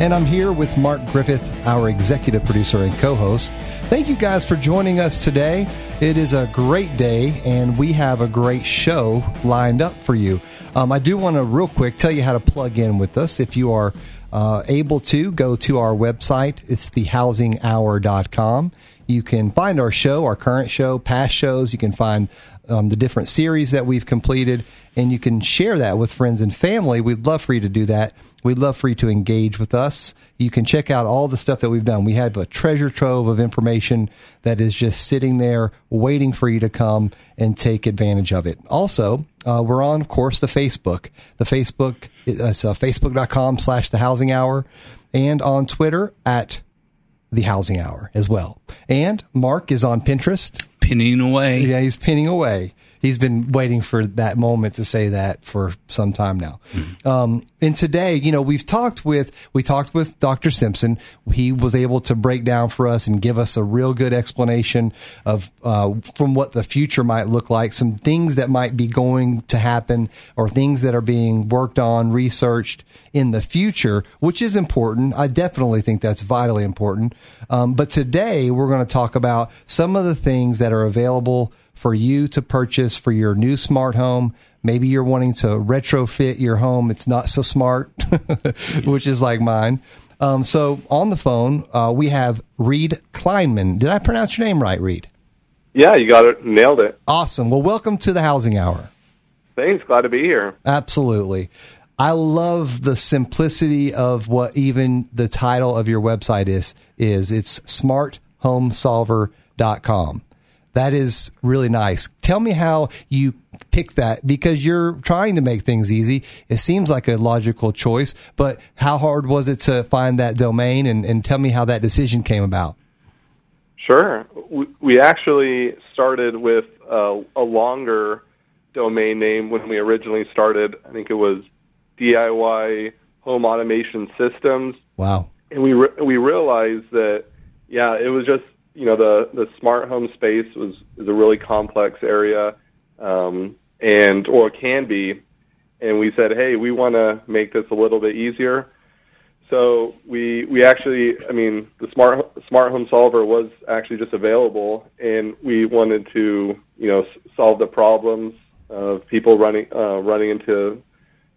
and I'm here with Mark Griffith, our executive producer and co host. Thank you guys for joining us today. It is a great day, and we have a great show lined up for you. Um, I do want to, real quick, tell you how to plug in with us. If you are uh, able to, go to our website. It's thehousinghour.com. You can find our show, our current show, past shows. You can find um, the different series that we've completed, and you can share that with friends and family. We'd love for you to do that. We'd love for you to engage with us. You can check out all the stuff that we've done. We have a treasure trove of information that is just sitting there waiting for you to come and take advantage of it. Also, uh, we're on, of course, the Facebook. The Facebook, it's uh, facebook.com slash the housing hour and on Twitter at the housing hour as well. And Mark is on Pinterest pinning away. Yeah, he's pinning away. He's been waiting for that moment to say that for some time now. Mm-hmm. Um, and today, you know, we've talked with we talked with Dr. Simpson. He was able to break down for us and give us a real good explanation of uh, from what the future might look like, some things that might be going to happen, or things that are being worked on, researched in the future, which is important. I definitely think that's vitally important. Um, but today, we're going to talk about some of the things that are available for you to purchase for your new smart home. Maybe you're wanting to retrofit your home. It's not so smart, which is like mine. Um, so on the phone, uh, we have Reed Kleinman. Did I pronounce your name right, Reed? Yeah, you got it. Nailed it. Awesome. Well, welcome to the Housing Hour. Thanks. Glad to be here. Absolutely. I love the simplicity of what even the title of your website is. Is it's smarthomesolver.com. That is really nice. Tell me how you pick that because you're trying to make things easy. It seems like a logical choice, but how hard was it to find that domain and, and tell me how that decision came about? Sure. We actually started with a, a longer domain name when we originally started. I think it was DIY Home Automation Systems. Wow. And we re- we realized that yeah, it was just you know the the smart home space was is a really complex area, um, and or can be, and we said, hey, we want to make this a little bit easier. So we we actually, I mean, the smart smart home solver was actually just available, and we wanted to you know solve the problems of people running uh, running into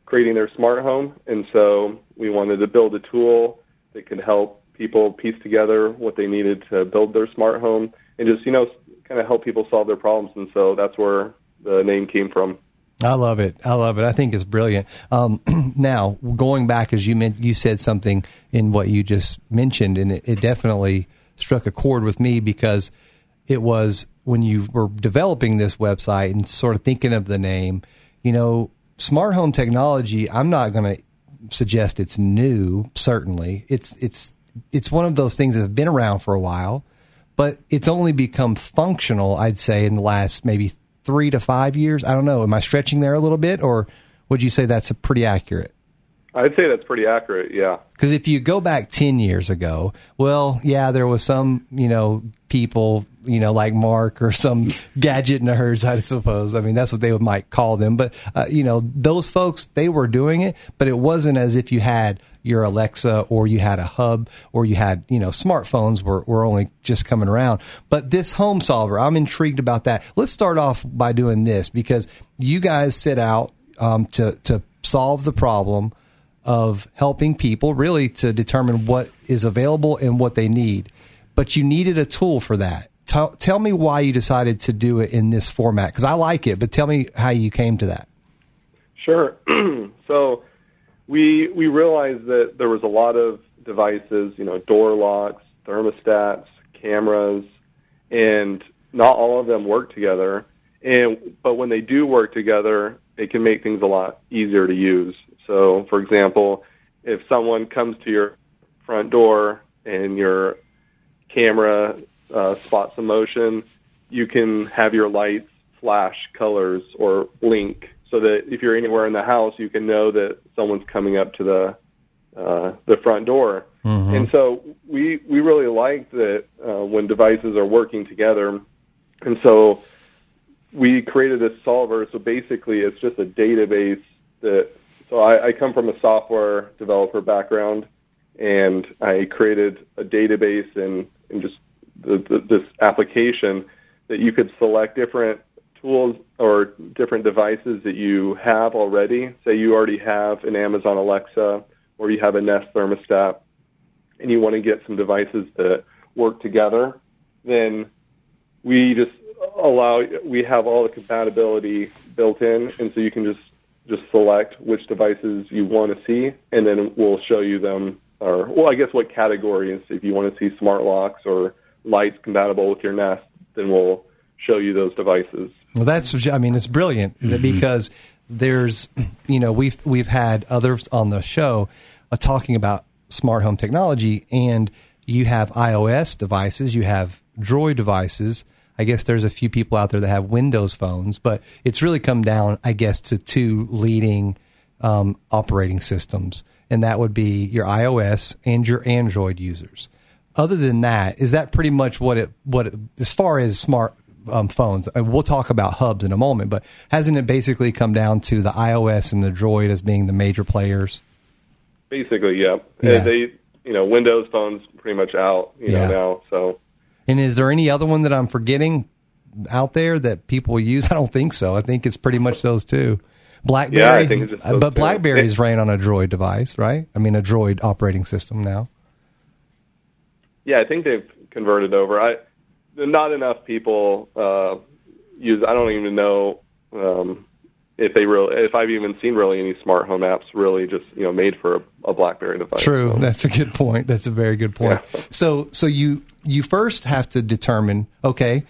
creating their smart home, and so we wanted to build a tool that could help people piece together what they needed to build their smart home and just, you know, kind of help people solve their problems. And so that's where the name came from. I love it. I love it. I think it's brilliant. Um, now, going back, as you meant, you said something in what you just mentioned, and it, it definitely struck a chord with me because it was when you were developing this website and sort of thinking of the name, you know, smart home technology. I'm not going to suggest it's new. Certainly, it's it's it's one of those things that have been around for a while, but it's only become functional, I'd say, in the last maybe three to five years. I don't know. Am I stretching there a little bit, or would you say that's pretty accurate? I'd say that's pretty accurate, yeah. Because if you go back 10 years ago, well, yeah, there was some, you know, people, you know, like Mark or some gadget nerds, I suppose. I mean, that's what they might call them. But, uh, you know, those folks, they were doing it, but it wasn't as if you had your Alexa or you had a hub or you had, you know, smartphones were, were only just coming around. But this home solver, I'm intrigued about that. Let's start off by doing this because you guys set out um, to, to solve the problem of helping people really to determine what is available and what they need. But you needed a tool for that. Tell, tell me why you decided to do it in this format because I like it, but tell me how you came to that. Sure. so we we realized that there was a lot of devices, you know, door locks, thermostats, cameras, and not all of them work together. And but when they do work together, it can make things a lot easier to use. So, for example, if someone comes to your front door and your camera uh, spots a motion, you can have your lights flash colors or blink so that if you're anywhere in the house, you can know that someone's coming up to the uh, the front door. Mm-hmm. And so we we really like that uh, when devices are working together. And so we created this solver. So basically, it's just a database that. So I, I come from a software developer background, and I created a database and, and just the, the, this application that you could select different tools or different devices that you have already. Say you already have an Amazon Alexa or you have a Nest thermostat and you want to get some devices that work together, then we just allow we have all the compatibility built in and so you can just just select which devices you want to see and then we'll show you them or well I guess what categories if you want to see smart locks or lights compatible with your Nest then we'll show you those devices. Well, that's I mean it's brilliant mm-hmm. because there's you know we've we've had others on the show uh, talking about smart home technology and you have iOS devices, you have Droid devices. I guess there's a few people out there that have Windows phones, but it's really come down, I guess, to two leading um, operating systems, and that would be your iOS and your Android users. Other than that, is that pretty much what it what it, as far as smart um, phones. Uh, we'll talk about hubs in a moment, but hasn't it basically come down to the iOS and the Droid as being the major players? Basically, yeah. yeah. They, you know, Windows phones pretty much out, you yeah. know, now. So, and is there any other one that I'm forgetting out there that people use? I don't think so. I think it's pretty much those two. BlackBerry, yeah, I think it's but BlackBerry's ran on a Droid device, right? I mean, a Droid operating system now. Yeah, I think they've converted over. I not enough people uh, use. I don't even know um, if they really, if I've even seen really any smart home apps really just you know made for a, a BlackBerry device. True, so. that's a good point. That's a very good point. Yeah. So so you you first have to determine okay.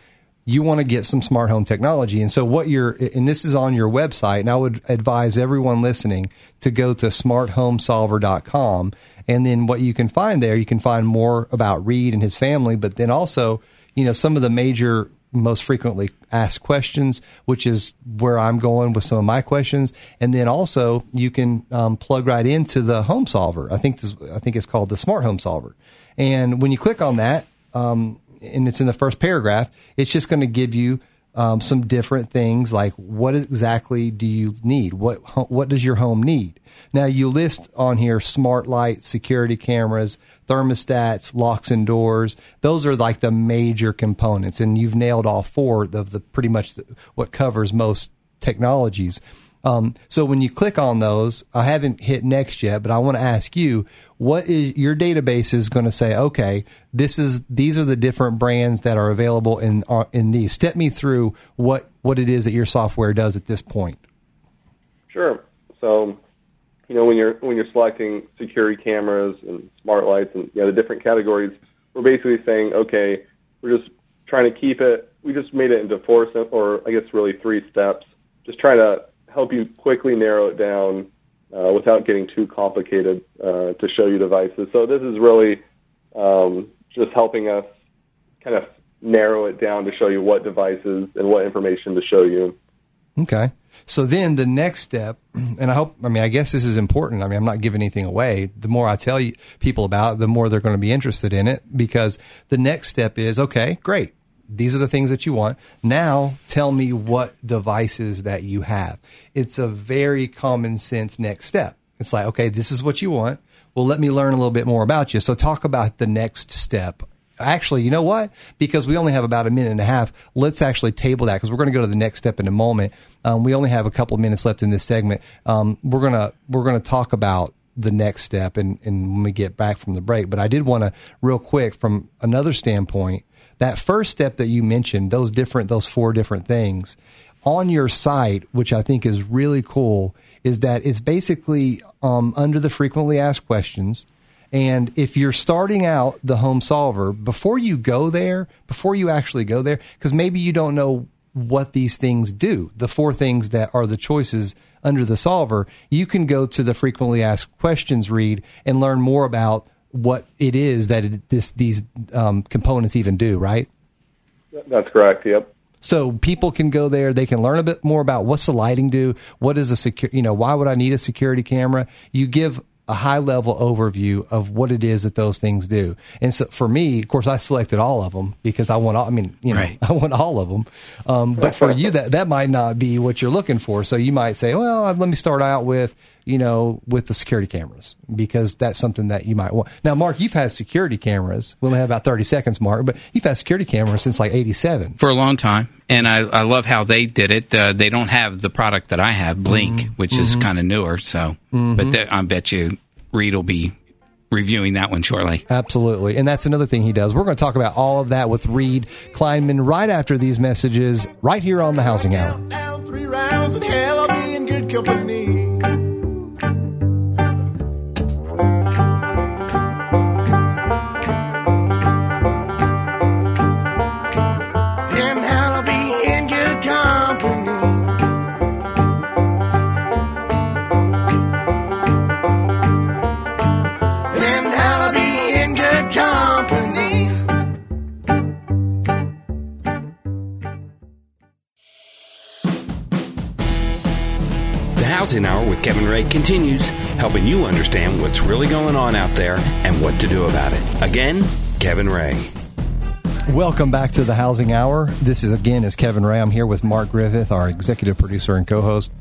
You want to get some smart home technology. And so, what you're, and this is on your website, and I would advise everyone listening to go to smarthomesolver.com. And then, what you can find there, you can find more about Reed and his family, but then also you know, some of the major most frequently asked questions, which is where I'm going with some of my questions. And then also you can um, plug right into the home solver. I think this, I think it's called the smart home solver. And when you click on that, um, and it's in the first paragraph, it's just going to give you um, some different things like what exactly do you need? What what does your home need? Now you list on here smart lights, security cameras, thermostats, locks and doors. Those are like the major components, and you've nailed all four of the pretty much the, what covers most technologies. Um, so when you click on those, I haven't hit next yet, but I want to ask you, what is your database is going to say? Okay, this is these are the different brands that are available in uh, in these. Step me through what what it is that your software does at this point. Sure. So, you know, when you're when you're selecting security cameras and smart lights and you know the different categories, we're basically saying, okay, we're just trying to keep it. We just made it into four, or I guess really three steps. Just trying to help you quickly narrow it down uh, without getting too complicated uh, to show you devices. So this is really um, just helping us kind of narrow it down to show you what devices and what information to show you. Okay. So then the next step, and I hope, I mean, I guess this is important. I mean, I'm not giving anything away. The more I tell you people about it, the more they're going to be interested in it because the next step is okay, great these are the things that you want. Now tell me what devices that you have. It's a very common sense next step. It's like, okay, this is what you want. Well, let me learn a little bit more about you. So talk about the next step. Actually, you know what? Because we only have about a minute and a half, let's actually table that because we're going to go to the next step in a moment. Um, we only have a couple of minutes left in this segment. Um, we're gonna we're gonna talk about the next step and, and when we get back from the break. But I did want to real quick from another standpoint that first step that you mentioned, those different, those four different things on your site, which I think is really cool, is that it's basically um, under the frequently asked questions. And if you're starting out the home solver, before you go there, before you actually go there, because maybe you don't know what these things do, the four things that are the choices under the solver, you can go to the frequently asked questions read and learn more about what it is that it, this these um, components even do, right? That's correct. Yep. So people can go there. They can learn a bit more about what's the lighting do. What is a secure? You know, why would I need a security camera? You give a high level overview of what it is that those things do. And so for me, of course, I selected all of them because I want all, I mean, you know, right. I want all of them. Um, but for you, that, that might not be what you're looking for. So you might say, well, let me start out with, you know, with the security cameras because that's something that you might want. Now, Mark, you've had security cameras. We only have about 30 seconds, Mark, but you've had security cameras since like 87. For a long time. And I, I love how they did it. Uh, they don't have the product that I have, Blink, mm-hmm. which is mm-hmm. kind of newer. So, mm-hmm. but I bet you Reed will be reviewing that one shortly. Absolutely. And that's another thing he does. We're going to talk about all of that with Reed Kleinman right after these messages, right here on the Housing Hour. Housing Hour with Kevin Ray continues, helping you understand what's really going on out there and what to do about it. Again, Kevin Ray. Welcome back to the Housing Hour. This is again is Kevin Ray. I'm here with Mark Griffith, our executive producer and co-host.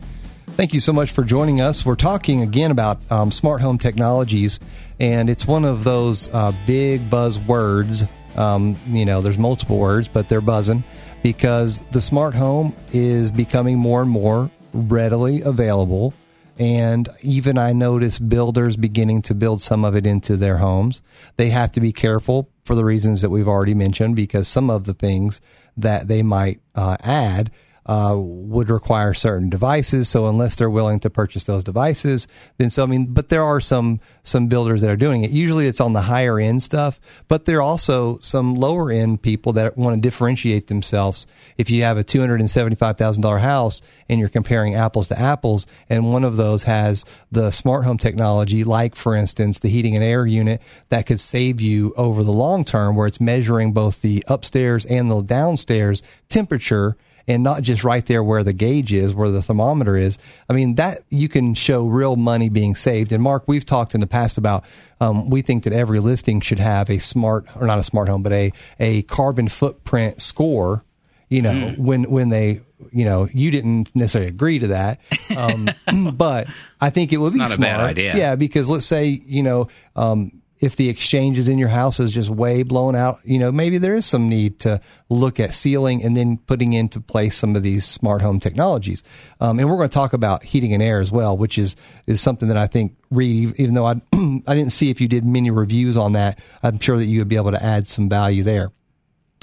Thank you so much for joining us. We're talking again about um, smart home technologies, and it's one of those uh, big buzzwords. Um, you know, there's multiple words, but they're buzzing because the smart home is becoming more and more readily available. And even I notice builders beginning to build some of it into their homes. They have to be careful for the reasons that we've already mentioned because some of the things that they might uh, add uh, would require certain devices. So unless they're willing to purchase those devices, then so I mean, but there are some some builders that are doing it. Usually it's on the higher end stuff, but there are also some lower end people that want to differentiate themselves. If you have a two hundred and seventy five thousand dollar house and you're comparing apples to apples, and one of those has the smart home technology, like for instance the heating and air unit, that could save you over the long term, where it's measuring both the upstairs and the downstairs temperature and not just right there where the gauge is, where the thermometer is. I mean, that you can show real money being saved. And Mark, we've talked in the past about um, we think that every listing should have a smart, or not a smart home, but a, a carbon footprint score. You know, mm. when when they you know, you didn't necessarily agree to that, um, but I think it would it's be not smart. a bad idea. Yeah, because let's say you know, um, if the exchanges in your house is just way blown out, you know, maybe there is some need to look at sealing and then putting into place some of these smart home technologies. Um, and we're going to talk about heating and air as well, which is is something that I think Reed, even though I I didn't see if you did many reviews on that, I'm sure that you would be able to add some value there.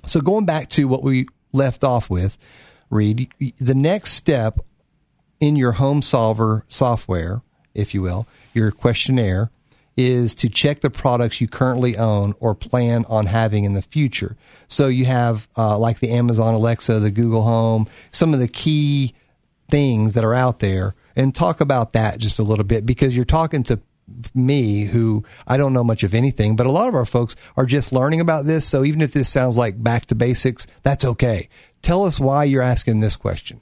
So going back to what we left off with, Reed, the next step in your home solver software, if you will, your questionnaire is to check the products you currently own or plan on having in the future. So you have uh, like the Amazon Alexa, the Google Home, some of the key things that are out there, and talk about that just a little bit because you're talking to me who I don't know much of anything, but a lot of our folks are just learning about this. So even if this sounds like back to basics, that's okay. Tell us why you're asking this question.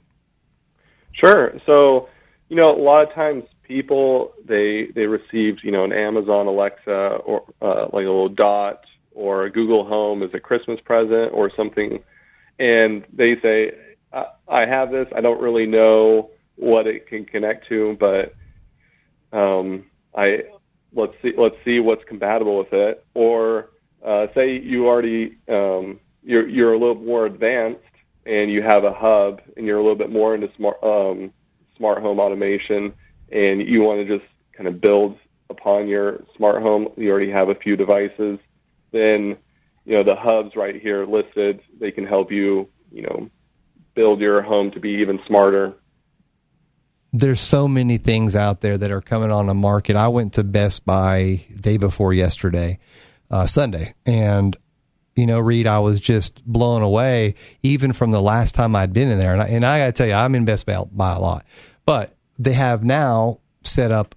Sure. So, you know, a lot of times people they they received you know an Amazon Alexa or uh, like a little dot or a Google Home as a Christmas present or something, and they say I, I have this. I don't really know what it can connect to, but um, I let's see let's see what's compatible with it. Or uh, say you already um, you're you're a little more advanced and you have a hub and you're a little bit more into smart um, smart home automation and you want to just kind of build upon your smart home, you already have a few devices, then you know the hubs right here listed, they can help you, you know, build your home to be even smarter. There's so many things out there that are coming on the market. I went to Best Buy day before yesterday, uh, Sunday, and you know, Reed, I was just blown away, even from the last time I'd been in there. And I, and I got to tell you, I'm in Best Buy a lot, but they have now set up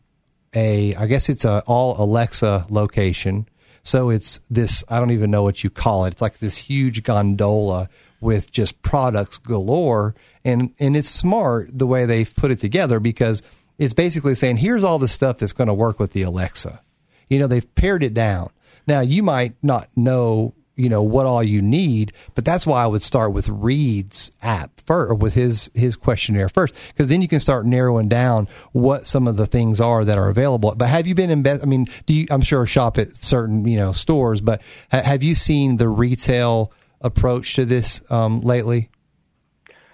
a, I guess it's a all Alexa location. So it's this, I don't even know what you call it. It's like this huge gondola with just products galore. And, and it's smart the way they've put it together because it's basically saying, here's all the stuff that's going to work with the Alexa. You know, they've pared it down. Now, you might not know you know what all you need but that's why i would start with reed's app first or with his his questionnaire first because then you can start narrowing down what some of the things are that are available. But have you been in Best i mean do you i'm sure shop at certain you know stores but ha- have you seen the retail approach to this um, lately?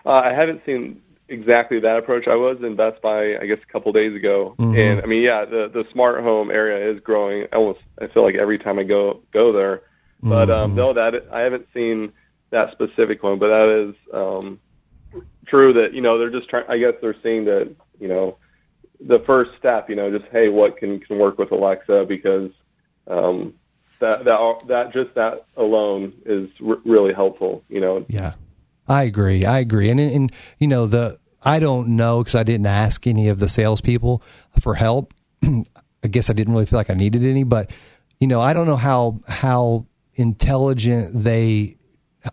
Uh, i haven't seen exactly that approach. I was in best buy i guess a couple days ago. Mm-hmm. and i mean yeah the the smart home area is growing almost i feel like every time i go go there but um, mm-hmm. no, that I haven't seen that specific one, but that is um, true. That you know they're just trying. I guess they're seeing that you know the first step. You know, just hey, what can can work with Alexa because um, that that that just that alone is r- really helpful. You know. Yeah, I agree. I agree. And and you know the I don't know because I didn't ask any of the salespeople for help. I guess I didn't really feel like I needed any, but you know I don't know how how intelligent they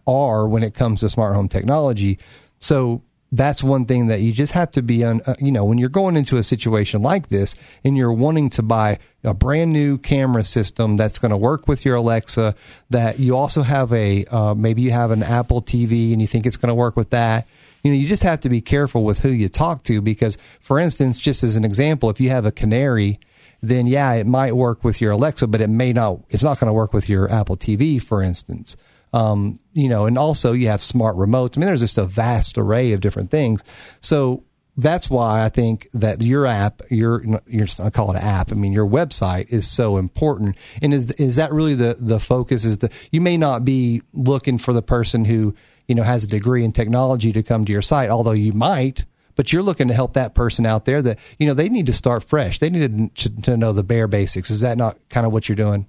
are when it comes to smart home technology. So that's one thing that you just have to be on, uh, you know, when you're going into a situation like this and you're wanting to buy a brand new camera system that's going to work with your Alexa, that you also have a, uh, maybe you have an Apple TV and you think it's going to work with that. You know, you just have to be careful with who you talk to because, for instance, just as an example, if you have a Canary then yeah, it might work with your Alexa, but it may not. It's not going to work with your Apple TV, for instance. Um, you know, and also you have smart remotes. I mean, there's just a vast array of different things. So that's why I think that your app, your, your I call it an app. I mean, your website is so important. And is is that really the the focus? Is the you may not be looking for the person who you know has a degree in technology to come to your site, although you might but you're looking to help that person out there that you know they need to start fresh. They need to, to know the bare basics. Is that not kind of what you're doing?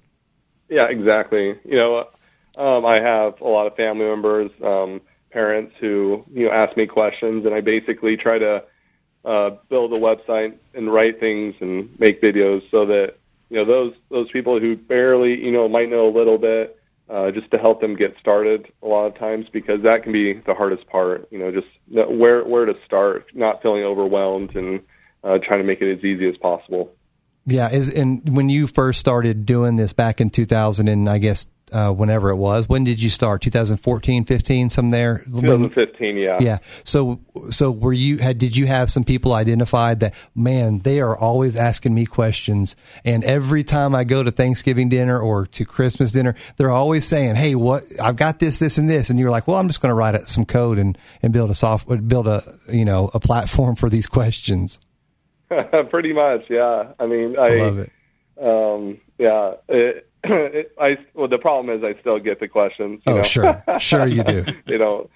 Yeah, exactly. You know, um, I have a lot of family members, um, parents who you know ask me questions, and I basically try to uh, build a website and write things and make videos so that you know those those people who barely you know might know a little bit uh, just to help them get started a lot of times because that can be the hardest part. You know, just where where to start, not feeling overwhelmed, and uh, trying to make it as easy as possible. Yeah, is and when you first started doing this back in 2000 and I guess uh, whenever it was. When did you start? 2014, 15, some there? 2015, yeah. Yeah. So, so were you, had, did you have some people identified that, man, they are always asking me questions. And every time I go to Thanksgiving dinner or to Christmas dinner, they're always saying, Hey, what, I've got this, this, and this. And you're like, well, I'm just going to write some code and, and build a software, build a, you know, a platform for these questions. Pretty much. Yeah. I mean, I, I love it. Um, yeah. It, it, I well, the problem is I still get the questions. oh, know? sure, sure you do. you know,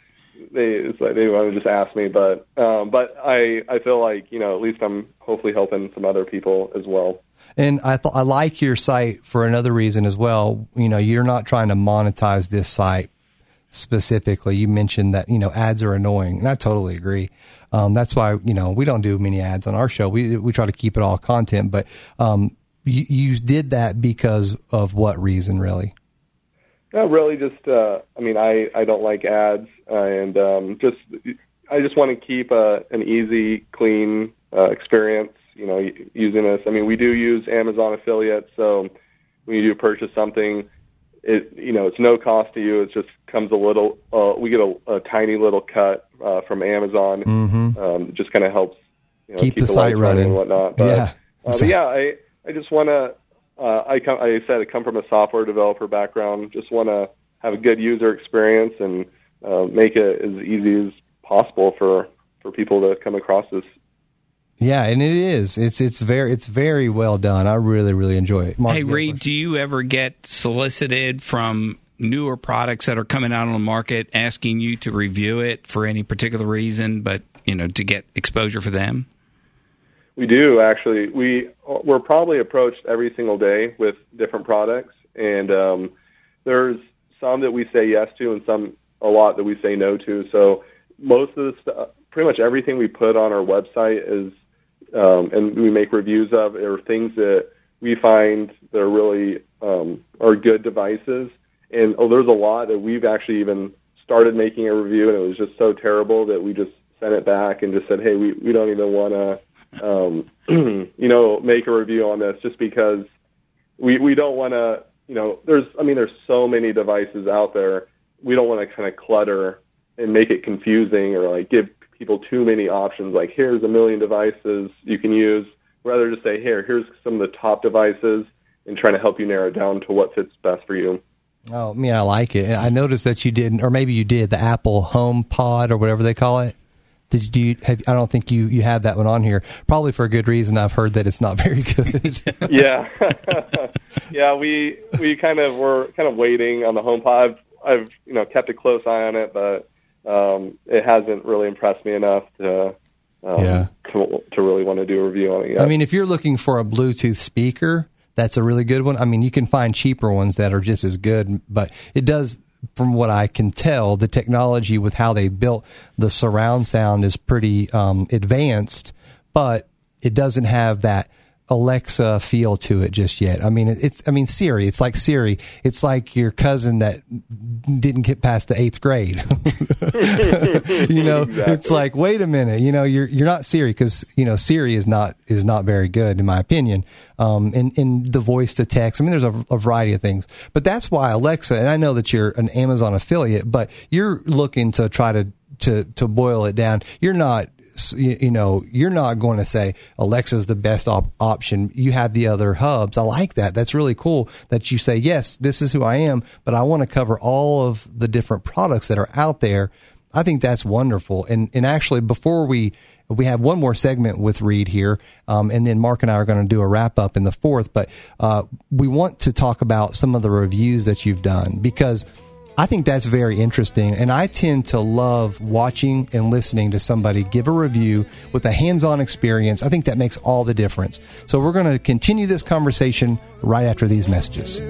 they it's like they want to just ask me, but um, but I I feel like you know at least I'm hopefully helping some other people as well. And I th- I like your site for another reason as well. You know, you're not trying to monetize this site specifically. You mentioned that you know ads are annoying, and I totally agree. Um, that's why you know we don't do many ads on our show. We we try to keep it all content, but um, you, you did that because of what reason, really? No, really, just uh, I mean, I I don't like ads, uh, and um, just I just want to keep uh, an easy, clean uh, experience. You know, using this. I mean, we do use Amazon affiliates, so when you do purchase something, it you know it's no cost to you. It just comes a little. Uh, we get a, a tiny little cut uh, from Amazon. Mm-hmm. Um, just kind of helps you know, keep, keep, the, the site running and whatnot. But, yeah, uh, but yeah, I I just want to. Uh, I come. I said I come from a software developer background. Just want to have a good user experience and uh, make it as easy as possible for for people to come across this. Yeah, and it is. It's it's very it's very well done. I really really enjoy it. Mark, hey, Reed, do you ever get solicited from newer products that are coming out on the market asking you to review it for any particular reason, but you know to get exposure for them? We do actually. We we're probably approached every single day with different products, and um, there's some that we say yes to, and some a lot that we say no to. So most of the stuff, pretty much everything we put on our website is, um, and we make reviews of, are things that we find that are really um, are good devices. And oh, there's a lot that we've actually even started making a review and it was just so terrible that we just sent it back and just said, hey, we we don't even want to, um, you know, make a review on this just because we we don't want to, you know, there's I mean there's so many devices out there. We don't want to kind of clutter and make it confusing or like give people too many options. Like here's a million devices you can use. Rather just say here here's some of the top devices and trying to help you narrow down to what fits best for you. Oh, I mean, I like it. I noticed that you didn't, or maybe you did, the Apple HomePod or whatever they call it. Did you have? I don't think you you have that one on here. Probably for a good reason. I've heard that it's not very good. yeah, yeah. We we kind of were kind of waiting on the HomePod. I've, I've you know kept a close eye on it, but um, it hasn't really impressed me enough to um, Yeah. to, to really want to do a review on it yet. I mean, if you're looking for a Bluetooth speaker, that's a really good one. I mean, you can find cheaper ones that are just as good, but it does, from what I can tell, the technology with how they built the surround sound is pretty um, advanced, but it doesn't have that Alexa feel to it just yet. I mean, it's, I mean, Siri, it's like Siri. It's like your cousin that didn't get past the eighth grade. you know, Exactly. it's like, wait a minute, you know, you're, you're not Siri because, you know, Siri is not, is not very good in my opinion. Um, in, in the voice to text. I mean, there's a, a variety of things, but that's why Alexa, and I know that you're an Amazon affiliate, but you're looking to try to, to, to boil it down. You're not, you, know, you're not going to say Alexa's the best op- option. You have the other hubs. I like that. That's really cool that you say, yes, this is who I am, but I want to cover all of the different products that are out there. I think that's wonderful. And, and actually, before we, we have one more segment with Reed here, um, and then Mark and I are going to do a wrap up in the fourth. But uh, we want to talk about some of the reviews that you've done because I think that's very interesting. And I tend to love watching and listening to somebody give a review with a hands on experience. I think that makes all the difference. So we're going to continue this conversation right after these messages.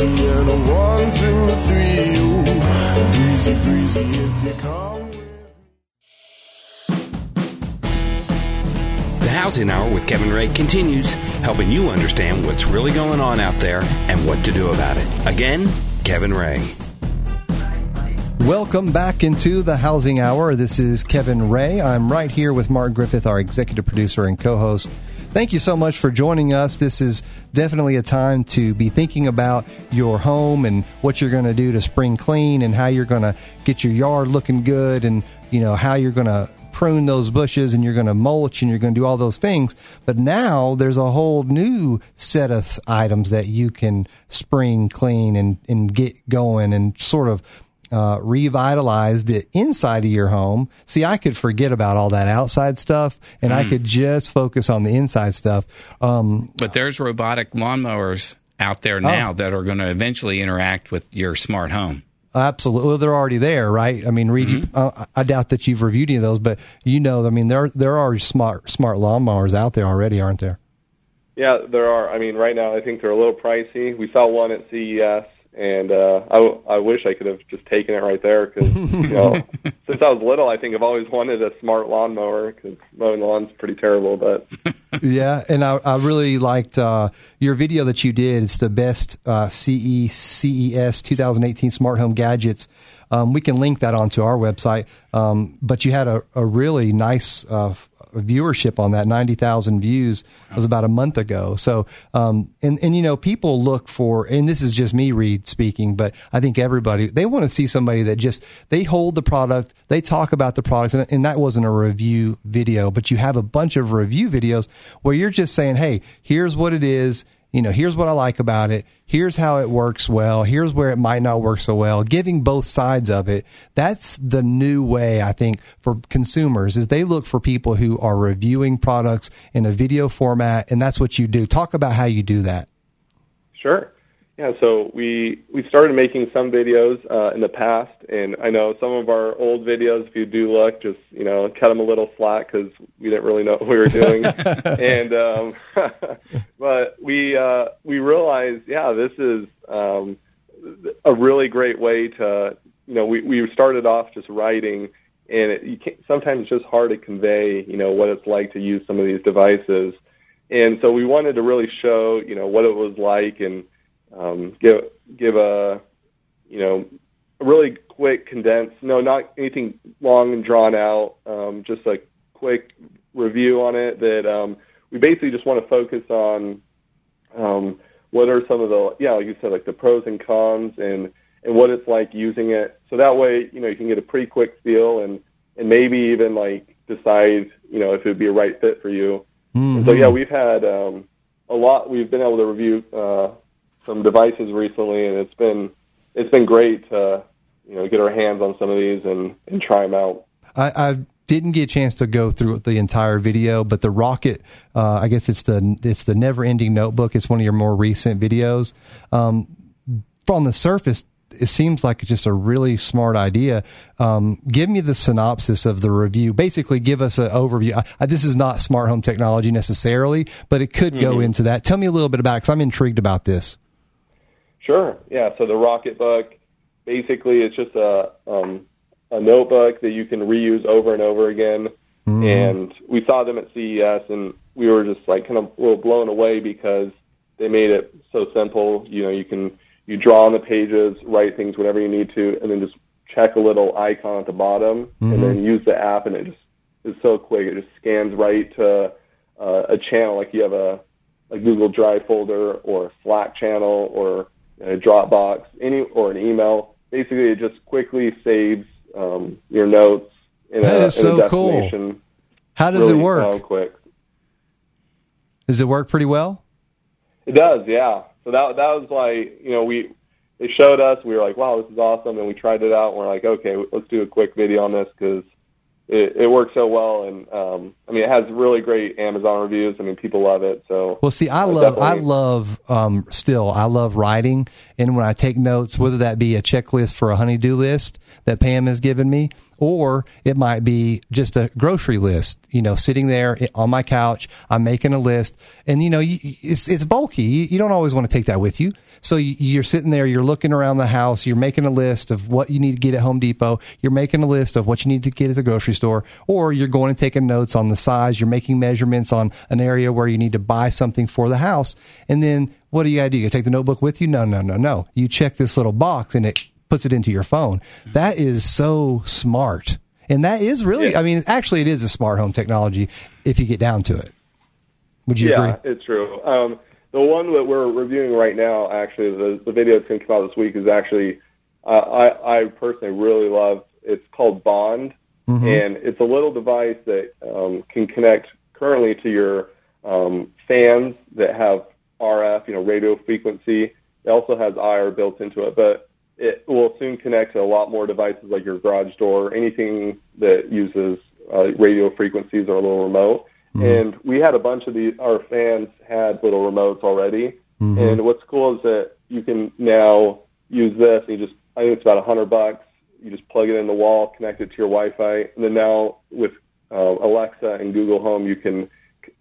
Easy, easy, and a one, two, three. Ooh, breezy, breezy, if you come. The Housing Hour with Kevin Ray continues, helping you understand what's really going on out there and what to do about it. Again, Kevin Ray. Welcome back into the Housing Hour. This is Kevin Ray. I'm right here with Mark Griffith, our executive producer and co host. Thank you so much for joining us. This is definitely a time to be thinking about your home and what you're going to do to spring clean and how you're going to get your yard looking good and, you know, how you're going to prune those bushes and you're going to mulch and you're going to do all those things. But now there's a whole new set of items that you can spring clean and, and get going and sort of uh, revitalize the inside of your home. See, I could forget about all that outside stuff and I could just focus on the inside stuff. Um, But there's robotic lawnmowers out there now that are going to eventually interact with your smart home. Absolutely, well, they're already there, right? I mean, Reed, you- uh, I doubt that you've reviewed any of those, but you know, I mean, there there are smart smart lawnmowers out there already, aren't there? Yeah, there are. I mean, right now I think they're a little pricey. We saw one at CES, and uh, I, w- I wish I could have just taken it right there because you know, since I was little, I think I've always wanted a smart lawnmower because mowing lawns is pretty terrible. But yeah, and I, I really liked uh, your video that you did. It's the best uh, CE CES 2018 smart home gadgets. Um, we can link that onto our website. Um, but you had a, a really nice uh, viewership on that 90,000 views was about a month ago. So, um, and, and, you know, people look for, and this is just me, Reed, speaking, but I think everybody, they want to see somebody that just, they hold the product, they talk about the product, and, and that wasn't a review video, but you have a bunch of review videos where you're just saying, hey, here's what it is. You know, here's what I like about it. Here's how it works well. Here's where it might not work so well. Giving both sides of it. That's the new way, I think, for consumers is they look for people who are reviewing products in a video format. And that's what you do. Talk about how you do that. Sure. Yeah, so we we started making some videos uh, in the past, and I know some of our old videos. If you do look, just you know, cut them a little slack because we didn't really know what we were doing. and um, but we uh, we realized, yeah, this is um, a really great way to, you know, we, we started off just writing, and it, you can't, sometimes it's just hard to convey, you know, what it's like to use some of these devices. And so we wanted to really show, you know, what it was like and um, give give a, you know, a really quick condensed, no, not anything long and drawn out, um, just a quick review on it that um, we basically just want to focus on um, what are some of the yeah, like you said, like the pros and cons and and what it's like using it. So that way, you know, you can get a pretty quick feel and and maybe even like decide, you know, if it would be a right fit for you. Mm-hmm. so yeah, we've had um, a lot. We've been able to review uh, some devices recently, and it's been it's been great to you know get our hands on some of these and and try them out. I, I didn't get a chance to go through the entire video, but the Rocket, uh, I guess it's the it's the Never Ending Notebook. It's one of your more recent videos. Um, from the surface, it seems like just a really smart idea. Um, give me the synopsis of the review. Basically, give us an overview. I, I, this is not smart home technology necessarily, but it could mm-hmm. go into that. Tell me a little bit about it because I'm intrigued about this. Sure. Yeah. So the Rocketbook, basically, it's just a um, a notebook that you can reuse over and over again. Mm-hmm. And we saw them at CES, and we were just like kind of a little blown away because they made it so simple. You know, you can you draw on the pages, write things whenever you need to, and then just check a little icon at the bottom, mm-hmm. and then use the app, and it just is so quick. It just scans right to uh, a channel, like you have a, a Google Drive folder or a Slack channel or a Dropbox, any or an email. Basically, it just quickly saves um, your notes in that a, is so a. Cool. How does really it work? Quick. Does it work pretty well? It does, yeah. So that that was like you know we they showed us we were like wow this is awesome and we tried it out and we're like okay let's do a quick video on this because it, it works so well, and um, I mean, it has really great Amazon reviews. I mean, people love it. So, well, see, I love, I love, um, still, I love writing, and when I take notes, whether that be a checklist for a honey-do list that Pam has given me, or it might be just a grocery list. You know, sitting there on my couch, I'm making a list, and you know, it's it's bulky. You, don't always want to take that with you. So you're sitting there, you're looking around the house, you're making a list of what you need to get at Home Depot, you're making a list of what you need to get at the grocery store, or you're going and taking notes on the size, you're making measurements on an area where you need to buy something for the house, and then what do you got to do? You take the notebook with you? No, no, no, no. You check this little box and it puts it into your phone. That is so smart. And that is really, yeah. I mean, actually, it is a smart home technology if you get down to it. Would you yeah, agree? it's true. Um, the one that we're reviewing right now, actually, the, the video that's going to come out this week is actually, uh, I, I personally really love. It's called Bond, mm-hmm. and it's a little device that um, can connect currently to your um, fans that have RF, you know, radio frequency. It also has IR built into it, but it will soon connect to a lot more devices like your garage door, anything that uses uh, radio frequencies or a little remote. Mm-hmm. And we had a bunch of these. Our fans had little remotes already. Mm-hmm. And what's cool is that you can now use this. And you just, I think it's about a hundred bucks. You just plug it in the wall, connect it to your Wi-Fi, and then now with uh, Alexa and Google Home, you can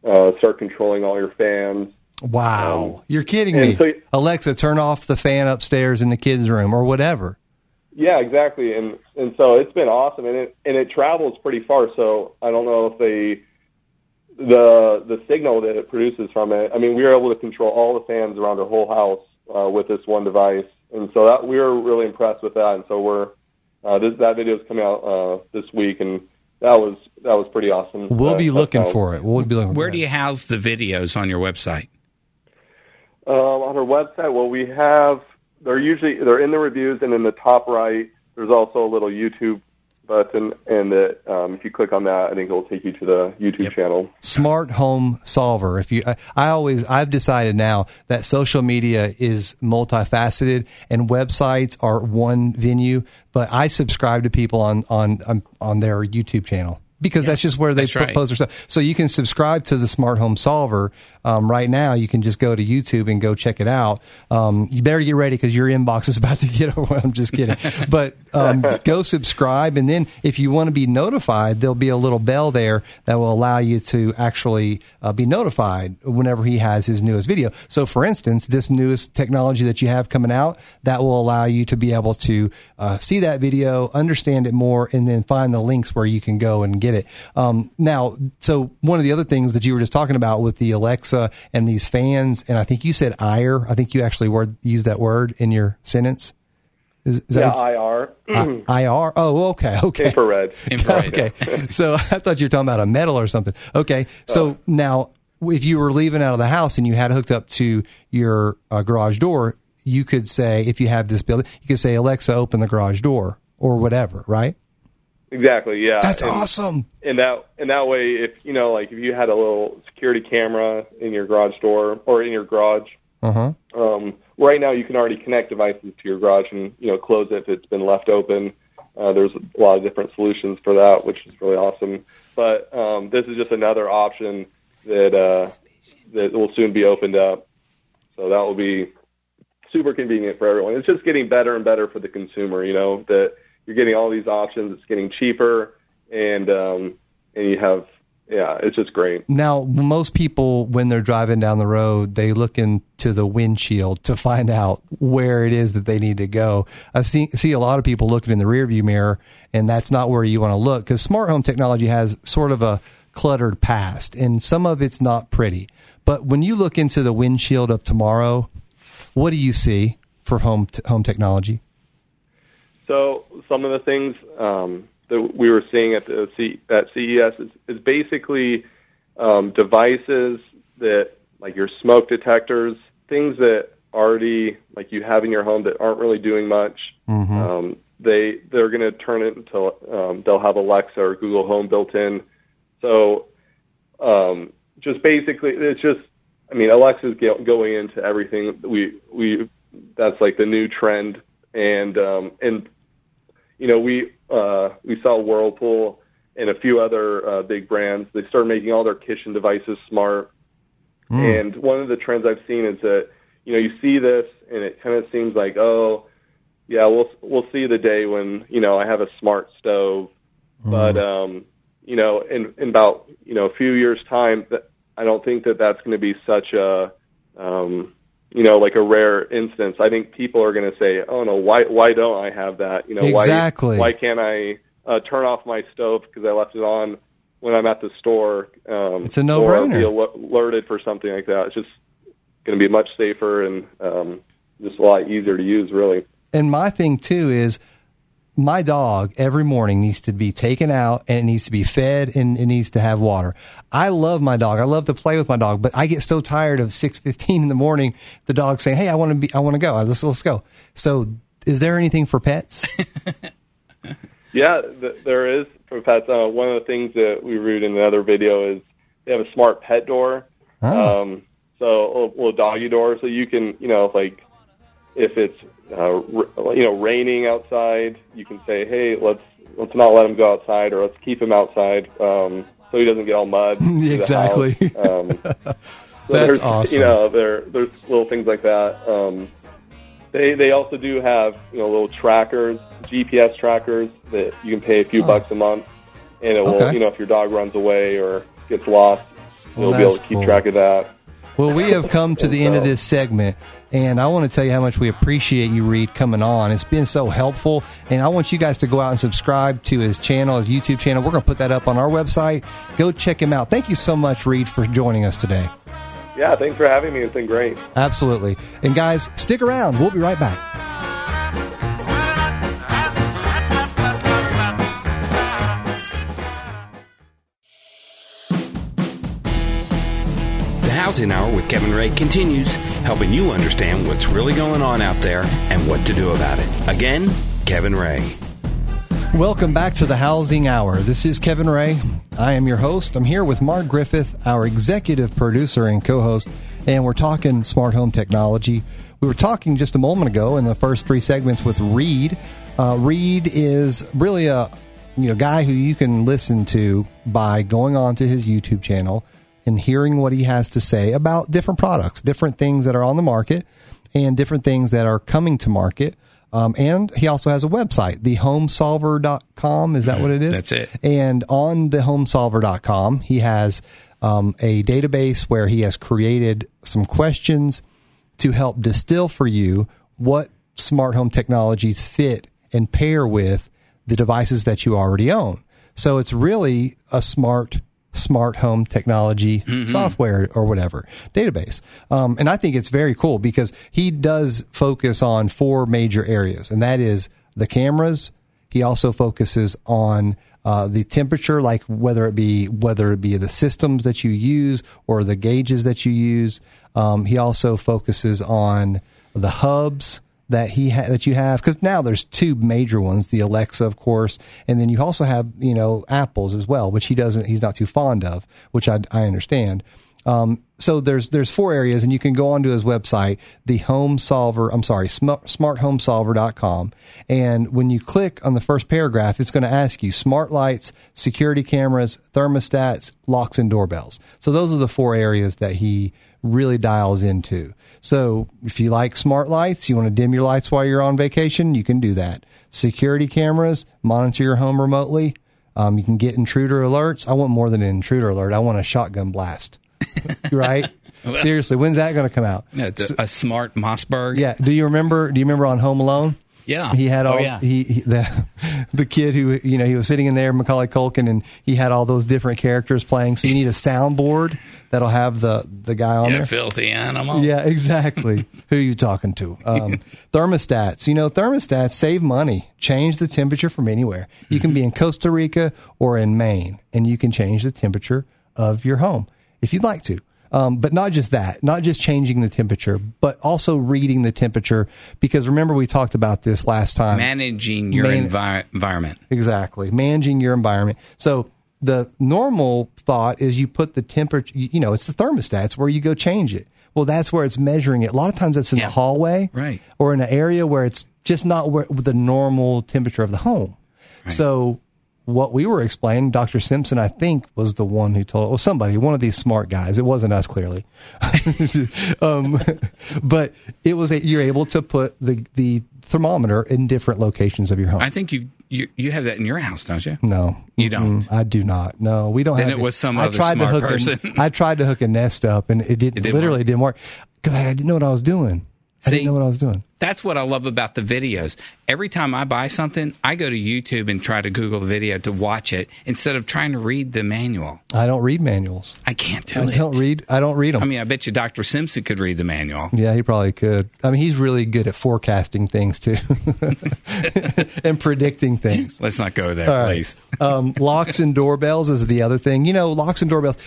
uh, start controlling all your fans Wow. Um, You're kidding me. So, Alexa, turn off the fan upstairs in the kids' room or whatever. Yeah, exactly. And and so it's been awesome and it and it travels pretty far, so I don't know if they the the signal that it produces from it. I mean, we were able to control all the fans around our whole house uh, with this one device. And so that we were really impressed with that and so we're uh, this, that video is coming out uh, this week and that was that was pretty awesome. We'll be looking for it. We'll be looking. Where do you house the videos on your website? Um, on our website, well, we have they're usually they're in the reviews, and in the top right, there's also a little YouTube button, and that um, if you click on that, I think it will take you to the YouTube yep. channel. Smart Home Solver. If you, I, I, always, I've decided now that social media is multifaceted, and websites are one venue. But I subscribe to people on on on, on their YouTube channel because that's just where they that's right. propose their stuff. So you can subscribe to the Smart Home Solver um, right now. You can just go to YouTube and go check it out. Um, you better get ready because your inbox is about to get over. I'm just kidding, but um, go subscribe, and then if you want to be notified, there'll be a little bell there that will allow you to actually uh, be notified whenever he has his newest video. So, for instance, this newest technology that you have coming out that will allow you to be able to uh, see that video, understand it more, and then find the links where you can go and get it. Um, now, so one of the other things that you were just talking about with the Alexa and these fans, and I think you said ire. I think you actually word, used that word in your sentence. Is, is Yeah, that what- IR, I- IR? Oh, okay, okay. infrared. Infrared. okay. So I thought you were talking about a metal or something. Okay. So now, if you were leaving out of the house and you had it hooked up to your uh, garage door, you could say, if you have this building, you could say, Alexa, open the garage door or whatever, right? Exactly. Yeah. That's and, awesome. And that and that way, if you know, like if you had a little security camera in your garage door or in your garage, Uh huh. um, right now you can already connect devices to your garage and you know close it if it's been left open. Uh, there's a lot of different solutions for that, which is really awesome. But um, this is just another option that uh, that will soon be opened up. So that will be super convenient for everyone. It's just getting better and better for the consumer. You know that you're getting all these options. It's getting cheaper, and um, and you have yeah, it's just great. Now, most people, when they're driving down the road, they look into the windshield to find out where it is that they need to go. I see, see a lot of people looking in the rearview mirror, and that's not where you want to look because smart home technology has sort of a cluttered past, and some of it's not pretty. But when you look into the windshield of tomorrow, what do you see for home t- home technology? So some of the things um, that we were seeing at the C- at CES is, is basically um, devices that like your smoke detectors, things that already like you have in your home that aren't really doing much. Um, they they're going to turn it into um, they'll have Alexa or Google Home built in. So um, just basically, it's just I mean Alexa's go- going into everything. We we that's like the new trend, and um, and you know, we uh, we saw Whirlpool and a few other uh, big brands. They started making all their kitchen devices smart. And one of the trends I've seen is that you know you see this, and it kind of seems like, oh, yeah, we'll we'll see the day when you know I have a smart stove, but um, you know, in, in about you know a few years' time, I don't think that that's going to be such a um, you know, like a rare instance. I think people are going to say, "Oh no, why why don't I have that? You know, Exactly. why why can't I uh, turn off my stove because I left it on when I'm at the store?" Um, It's a no-brainer. Or be al- alerted for something like that. It's just going to be much safer and um, just a lot easier to use, really. And my thing too is my dog every morning needs to be taken out and it needs to be fed and it needs to have water. I love my dog. I love to play with my dog, but I get so tired of six fifteen in the morning. The dog saying, "Hey, I want to be, I want to go. Let's let's go." So, is there anything for pets? Yeah, th- there is for pets. Uh, one of the things that we reviewed in another video is they have a smart pet door. Oh. Um, so a little, little doggy door, so you can, you know, like if it's uh, you know raining outside, you can say, hey, let's let's not let him go outside, or let's keep him outside um, so he doesn't get all mud. Exactly. Um, so That's awesome. You know, there there's little things like that. Um, they they also do have you know little trackers, GPS trackers that you can pay a few bucks a month, and it will you know if your dog runs away or gets lost, Well, you'll be able to keep cool. track of that. Well, we have come to the end of this segment, and I want to tell you how much we appreciate you, Reed, coming on. It's been so helpful, and I want you guys to go out and subscribe to his channel, his YouTube channel. We're going to put that up on our website. Go check him out. Thank you so much, Reed, for joining us today. Yeah, thanks for having me. It's been great. Absolutely. And guys, stick around. We'll be right back. Housing Hour with Kevin Ray continues, helping you understand what's really going on out there and what to do about it. Again, Kevin Ray. Welcome back to the Housing Hour. This is Kevin Ray. I am your host. I'm here with Mark Griffith, our executive producer and co host, and we're talking smart home technology. We were talking just a moment ago in the first three segments with Reed. Uh, Reed is really a you know guy who you can listen to by going on to his YouTube channel and hearing what he has to say about different products, different things that are on the market, and different things that are coming to market. Um, and he also has a website, thehomesolver.com. Is that what it is? That's it. And on thehomesolver.com, he has um, a database where he has created some questions to help distill for you what smart home technologies fit and pair with the devices that you already own. So it's really a smart smart home technology software or whatever database. Um, and I think it's very cool because he does focus on four major areas, and that is the cameras. He also focuses on uh, the temperature, like whether it be whether it be the systems that you use or the gauges that you use. Um, he also focuses on the hubs that he ha- that you have because now there's two major ones the alexa of course and then you also have you know apples as well which he doesn't he's not too fond of which i, I understand. Um, so there's there's four areas and you can go onto his website the home solver i'm sorry smart, smarthomesolver.com and when you click on the first paragraph it's going to ask you smart lights security cameras thermostats locks and doorbells. So those are the four areas that he really dials into. So if you like smart lights, you want to dim your lights while you're on vacation, you can do that. Security cameras, monitor your home remotely. Um, you can get intruder alerts. I want more than an intruder alert. I want a shotgun blast. right? Seriously, when's that going to come out? Yeah, a smart Mossberg. Yeah. Do you remember? Do you remember on Home Alone? Yeah. He had Oh, all yeah. he, he the the kid who you know he was sitting in there Macaulay Culkin and he had all those different characters playing. So you need a soundboard that'll have the the guy on You there. filthy animal. Yeah, exactly. Who are you talking to? Um, thermostats. You know, thermostats save money. Change the temperature from anywhere. You can be in Costa Rica or in Maine, and you can change the temperature of your home if you'd like to. Um, but not just that, not just changing the temperature, but also reading the temperature. Because remember, we talked about this last time. Managing your Man- envi- environment. Exactly. Managing your environment. So the normal thought is you put the temperature, you know, it's the thermostats where you go change it. Well, that's where it's measuring it. A lot of times it's in Yeah. the hallway Right. or in an area where it's just not where, the normal temperature of the home. So what we were explaining, Dr. Simpson, I think, was the one who told, well, somebody, one of these smart guys. It wasn't us, clearly. um, but it was, a, you're able to put the, the thermometer in different locations of your home. I think you you you have that in your house, don't you? No, You don't? Mm-mm, I do not. No, we don't. Have it was some I other tried smart to hook person. A, I tried to hook a Nest up, and it didn't. It didn't literally work? didn't work because I didn't know what I was doing. I See? didn't know what I was doing. That's what I love about the videos. Every time I buy something, I go to YouTube and try to Google the video to watch it instead of trying to read the manual. I don't read manuals. I can't do I it. don't read. I don't read them. I mean, I bet you Dr. Simpson could read the manual. yeah, he probably could. I mean, he's really good at forecasting things too, and predicting things. Let's not go there, All right. please. um, locks and doorbells is the other thing. You know, locks and doorbells.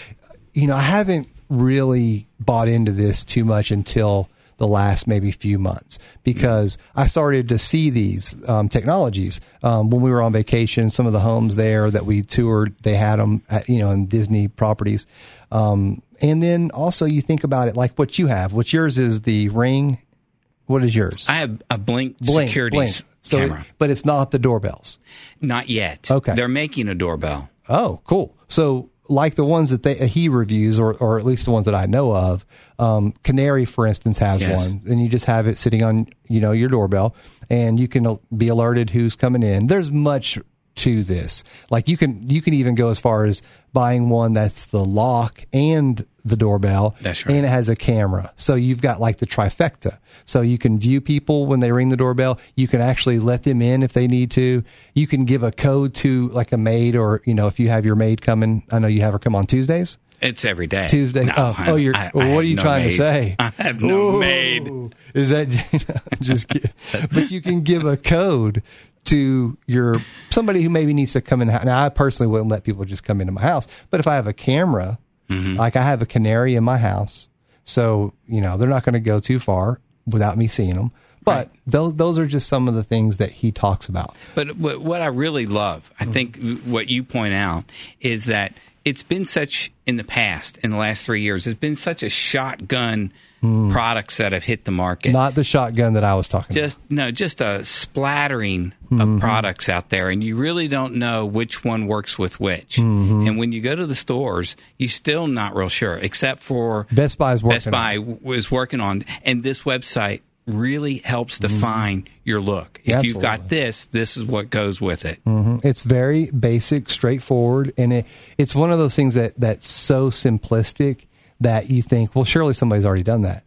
You know, I haven't really bought into this too much until the last maybe few months because I started to see these um, technologies um, when we were on vacation. Some of the homes there that we toured, they had them, at, you know, in Disney properties. Um, and then also you think about it like what you have. What yours is the ring. What is yours? I have a Blink, Blink, security Blink. So, camera. but it's not the doorbells. Not yet. Okay. They're making a doorbell. Oh, cool. So, like the ones that they, he reviews, or, or at least the ones that I know of, um, Canary, for instance, has Yes. one, and you just have it sitting on, you know, your doorbell, and you can be alerted who's coming in. There's much to this. Like you can, you can even go as far as buying one that's the lock and the doorbell, That's right. and it has a camera. So you've got like the trifecta. So you can view people when they ring the doorbell. You can actually let them in if they need to. You can give a code to like a maid or, you know, if you have your maid coming, I know you have her come on Tuesdays. It's every day. Tuesday. No, oh, oh, you're, I- I what are you no trying to say? I have no Ooh. maid. Is that just but you can give a code to your somebody who maybe needs to come in. Now, I personally wouldn't let people just come into my house, but if I have a camera, Mm-hmm. like I have a canary in my house, so you know they're not going to go too far without me seeing them. But those those are just some of the things that he talks about. But what I really love, Mm-hmm. I think what you point out is that it's been such in the past, in the last three years, it's been such a shotgun Hmm. products that have hit the market. Not the shotgun that I was talking just no, just a splattering of mm-hmm. products out there, and you really don't know which one works with which. Mm-hmm. And when you go to the stores, you're still not real sure, except for. Best Buy is working. Best Buy was working on, and this website really helps mm-hmm. define your look. If you've got this, this is what goes with it. It's very basic, straightforward, and it, it's one of those things that that's so simplistic that you think, well, surely somebody's already done that.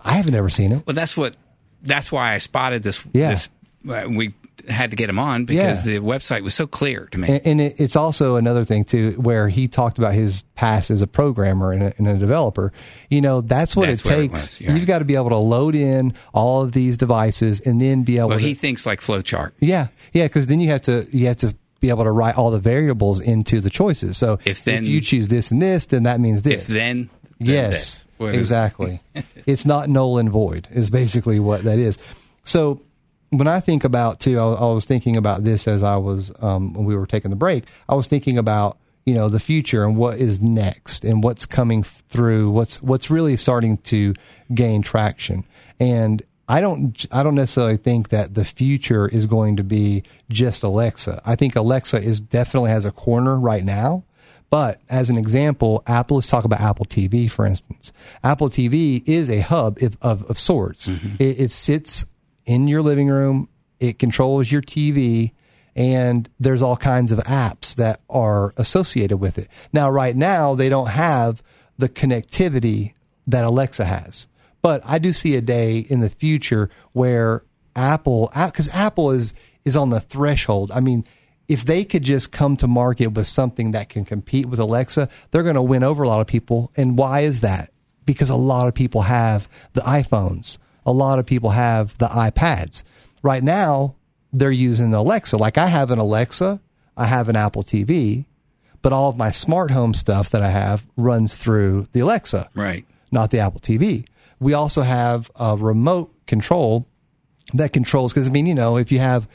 I haven't ever seen it. Well, that's what. That's why I spotted this. Yeah. This uh, we had to get him on because Yeah. the website was so clear to me. And, and it, it's also another thing too, where he talked about his past as a programmer and a, and a developer. You know, that's what That's it where it takes. was, yeah. You've got to be able to load in all of these devices and then be able well, to. he thinks like flowchart. yeah, yeah, because then you have to you have to be able to write all the variables into the choices. So If then- you choose this and this, then that means this. If then Yes, is- exactly. it's not null and void is basically what that is. So when I think about too, I, I was thinking about this as I was um, when we were taking the break. I was thinking about you know the future and what is next and what's coming through. What's what's really starting to gain traction and. I don't. I don't necessarily think that the future is going to be just Alexa. I think Alexa is definitely has a corner right now, but as an example, Apple, let's talk about Apple TV, for instance. Apple TV is a hub of, of, of sorts. Mm-hmm. It, it sits in your living room, it controls your TV, and there's all kinds of apps that are associated with it. Now, right now, they don't have the connectivity that Alexa has. But I do see a day in the future where Apple, because Apple is is on the threshold. I mean, if they could just come to market with something that can compete with Alexa, they're going to win over a lot of people. And why is that? Because a lot of people have the iPhones. A lot of people have the iPads. Right now, they're using Alexa. Like I have an Alexa, I have an Apple TV, but all of my smart home stuff that I have runs through the Alexa Right. not the Apple TV. We also have a remote control that controls because I mean, you know, if you have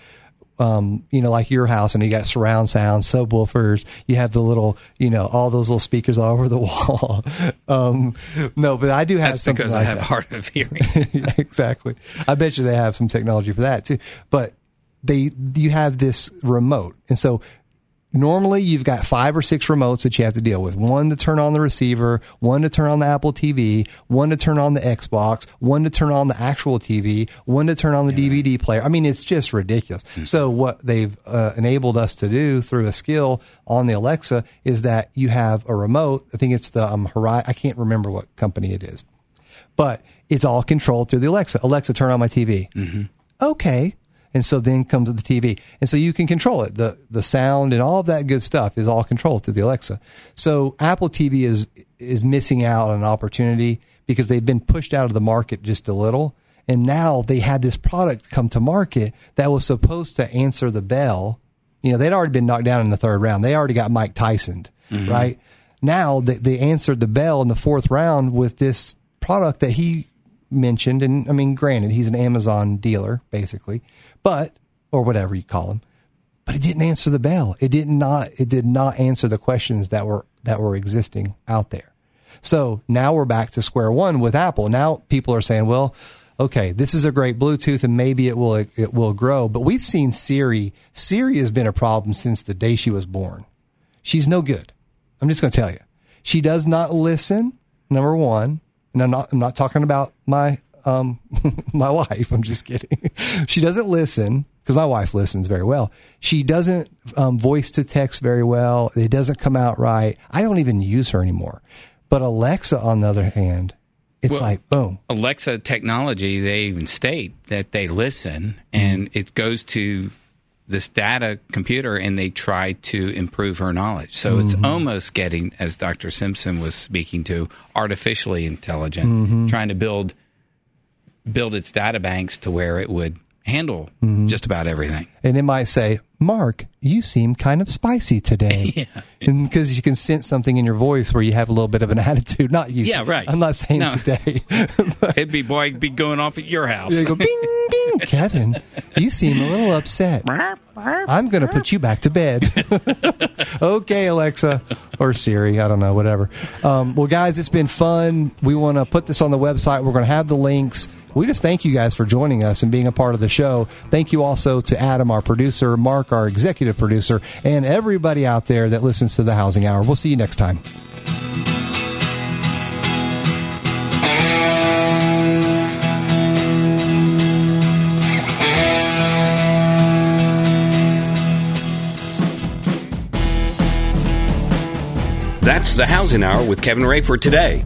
um, you know, like your house and you got surround sound, subwoofers, you have the little, you know, all those little speakers all over the wall. um, no, but I do have That's something because I have that. hard of hearing. exactly. I bet you they have some technology for that too. But they you have this remote, and so normally you've got five or six remotes that you have to deal with. One to turn on the receiver, one to turn on the Apple TV, one to turn on the Xbox, one to turn on the actual TV, one to turn on the DVD player. I mean, it's just ridiculous. So what they've uh, enabled us to do through a skill on the Alexa is that you have a remote. I think it's the um, Horizon. I can't remember what company it is but it's all controlled through the Alexa. Alexa, turn on my TV. Mm-hmm. Okay. And so then comes the TV. And so you can control it. The, the sound and all of that good stuff is all controlled through the Alexa. So Apple TV is, is missing out on an opportunity because they've been pushed out of the market just a little. And now they had this product come to market that was supposed to answer the bell. You know, they'd already been knocked down in the third round. They already got Mike Tyson, mm-hmm. right? Now they, they answered the bell in the fourth round with this product that he mentioned. And I mean, granted, he's an Amazon dealer, basically, but, or whatever you call them, but it didn't answer the bell. It did not, it did not answer the questions that were, that were existing out there. So now we're back to square one with Apple. Now people are saying, well, okay, this is a great Bluetooth and maybe it will, it will grow. But we've seen Siri. Siri has been a problem since the day she was born. She's no good. I'm just going to tell you. She does not listen. Number one, and I'm not. I'm not talking about my um my wife. I'm just kidding. she doesn't listen because my wife listens very well. She doesn't um, voice to text very well. It doesn't come out right. I don't even use her anymore. But Alexa, on the other hand, it's Well- like boom. Alexa technology, they even state that they listen and it goes to this data computer and they try to improve her knowledge. So it's almost getting, as Dr. Simpson was speaking to, artificially intelligent, trying to build build its data banks to where it would handle Mm-hmm. just about everything. and it might say, "Mark, you seem kind of spicy today," Yeah. because you can sense something in your voice where you have a little bit of an attitude. Not you, Yeah, right. I'm not saying No. today. It'd be boy be going off at your house. You go, bing, bing, Kevin, you seem a little upset. I'm going to put you back to bed. okay, Alexa or Siri, I don't know, whatever. Um, well, guys, it's been fun. We want to put this on the website. We're going to have the links. We just thank you guys for joining us and being a part of the show. Thank you also to Adam, our producer, Mark, our executive producer, and everybody out there that listens to the Housing Hour. We'll see you next time. That's the Housing Hour with Kevin Ray for today.